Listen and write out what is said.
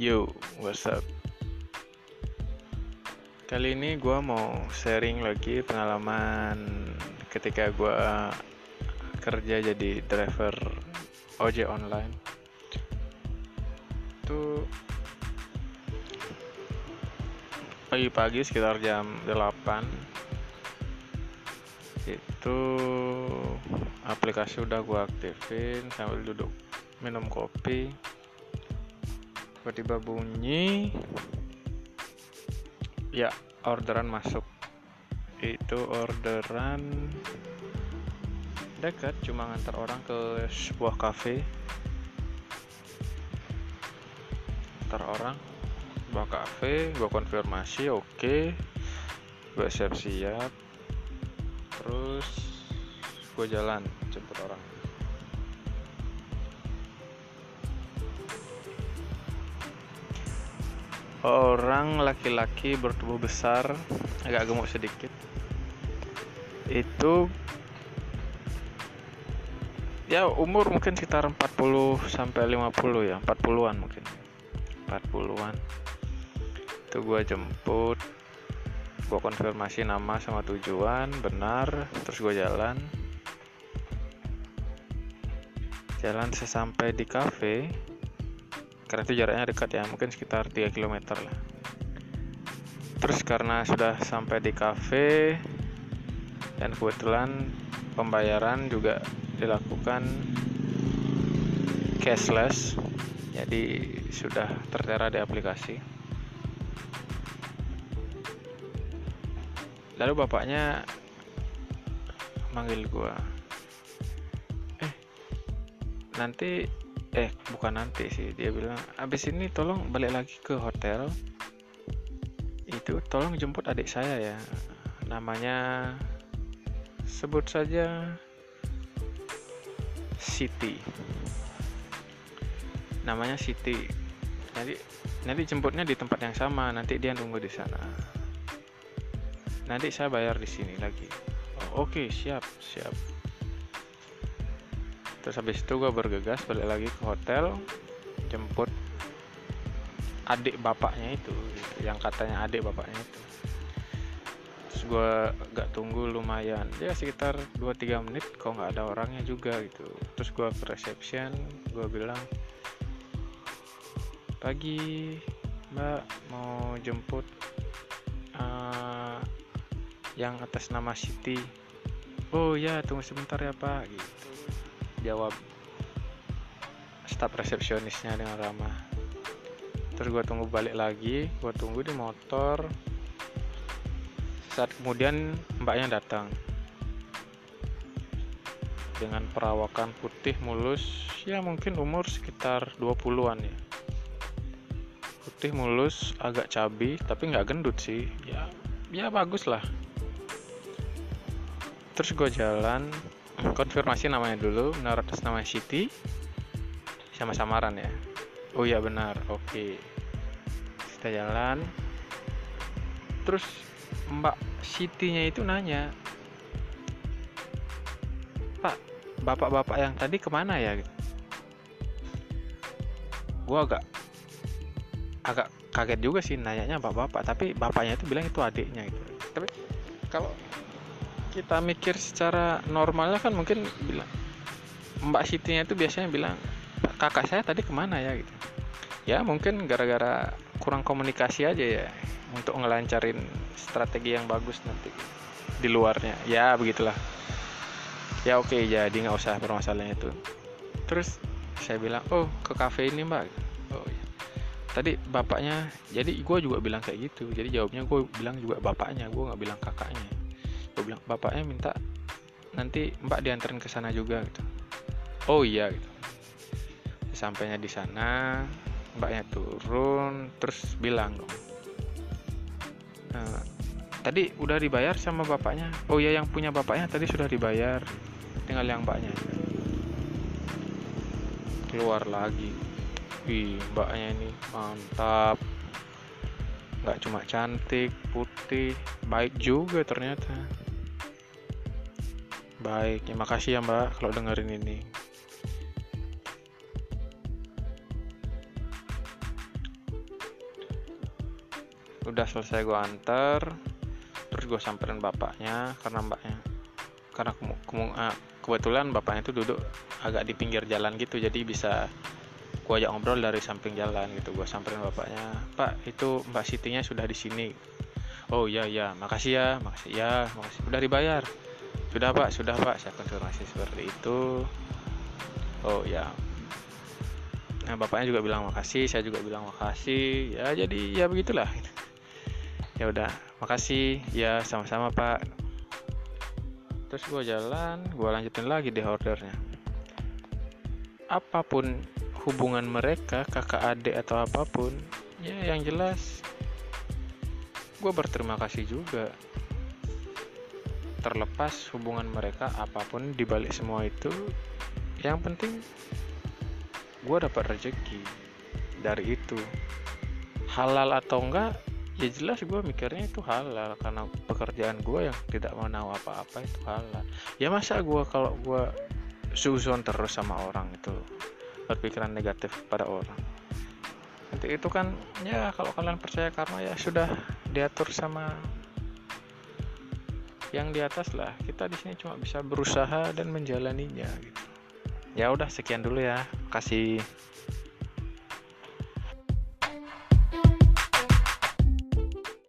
Yo, what's up? Kali ini gue mau sharing lagi pengalaman ketika gue kerja jadi driver ojek online. Itu pagi-pagi sekitar jam 8 itu aplikasi udah gue aktifin sambil duduk minum kopi tiba-tiba bunyi. Ya orderan masuk. Itu orderan dekat cuma ngantar orang ke sebuah cafe ngantar orang sebuah cafe gua konfirmasi oke. Okay. gue siap-siap. Terus gue jalan jemput orang orang laki-laki bertubuh besar agak gemuk sedikit itu ya umur mungkin sekitar 40 sampai 50 ya 40-an mungkin. 40-an itu gua jemput gua konfirmasi nama sama tujuan benar terus gua jalan. Jalan sesampai di cafe karena itu jaraknya dekat ya mungkin sekitar 3 km lah. Terus karena sudah sampai di cafe dan kebetulan pembayaran juga dilakukan cashless jadi sudah tertera di aplikasi. Lalu bapaknya manggil gua eh nanti eh bukan nanti sih dia bilang abis ini tolong balik lagi ke hotel. Itu tolong jemput adik saya ya. Namanya sebut saja Siti. Namanya Siti. Nanti nanti jemputnya di tempat yang sama nanti dia nunggu di sana. Nanti saya bayar di sini lagi. Oh, oke okay, siap siap terus habis itu gue bergegas balik lagi ke hotel jemput adik bapaknya itu gitu, yang katanya adik bapaknya itu. Terus gue gak tunggu lumayan ya sekitar 2-3 menit kok nggak ada orangnya juga gitu. Terus gue ke reception gue bilang pagi mbak mau jemput uh, yang atas nama Siti. Oh ya tunggu sebentar ya pak gitu jawab staf resepsionisnya dengan ramah. Terus gue tunggu balik lagi gue tunggu di motor. Saat kemudian mbaknya datang. Dengan perawakan putih mulus ya mungkin umur sekitar 20-an ya. Putih mulus agak cabi tapi nggak gendut sih. Ya ya bagus lah terus gue jalan konfirmasi namanya dulu benar atas nama Siti. Sama samaran ya? Oh iya benar. Oke. Kita jalan. Terus mbak Sitinya itu nanya pak bapak-bapak yang tadi ke mana ya? Gue agak agak kaget juga sih nanyanya bapak-bapak tapi bapaknya itu bilang itu adiknya gitu. Tapi kalau kita mikir secara normalnya kan mungkin bilang Mbak Siti-nya itu biasanya bilang kakak saya tadi ke mana ya? Gitu. Ya mungkin gara-gara kurang komunikasi aja ya untuk ngelancarin strategi yang bagus nanti di luarnya. Ya begitulah. Ya oke okay, jadi nggak usah permasalahan itu. Terus saya bilang oh ke cafe ini mbak. Oh ya tadi bapaknya jadi gue juga bilang kayak gitu. Jadi jawabnya gue bilang juga bapaknya gue nggak bilang kakaknya gue bilang bapaknya minta nanti mbak diantarin ke sana juga gitu. Oh iya gitu. Sampainya di sana mbaknya turun terus bilang dong nah, tadi udah dibayar sama bapaknya? Oh iya yang punya bapaknya tadi sudah dibayar tinggal yang mbaknya. Keluar lagi. Wih mbaknya ini mantap. Nggak cuma cantik putih baik juga ternyata baik ya makasih ya mbak kalau dengerin ini. Udah selesai gue antar terus gue samperin bapaknya karena mbaknya karena kemu, kemu, uh, kebetulan bapaknya itu duduk agak di pinggir jalan gitu jadi bisa gue ajak ngobrol dari samping jalan gitu. Gue samperin bapaknya pak itu mbak Sitinya sudah di sini. Oh iya iya makasih ya makasih ya makasih. Udah dibayar sudah pak. Sudah pak. Saya konfirmasi seperti itu? Oh ya. Nah bapaknya juga bilang makasih. Saya juga bilang makasih. Ya jadi ya begitulah. Ya udah. Makasih. Ya sama-sama pak. Terus gue jalan. Gue lanjutin lagi deh ordernya. Apa pun hubungan mereka kakak adik atau apa pun ya yang jelas gue berterima kasih juga terlepas hubungan mereka apa pun dibalik semua itu yang penting gue dapat rezeki dari itu. Halal atau enggak ya jelas gue mikirnya itu halal karena pekerjaan gue yang tidak mau apa-apa itu halal. Ya masa gue kalau gue suzon terus sama orang itu berpikiran negatif pada orang? Nanti itu kan ya kalau kalian percaya karena ya sudah diatur sama yang di atas lah. Kita di sini cuma bisa berusaha dan menjalaninya gitu. Ya udah sekian dulu ya. Kasih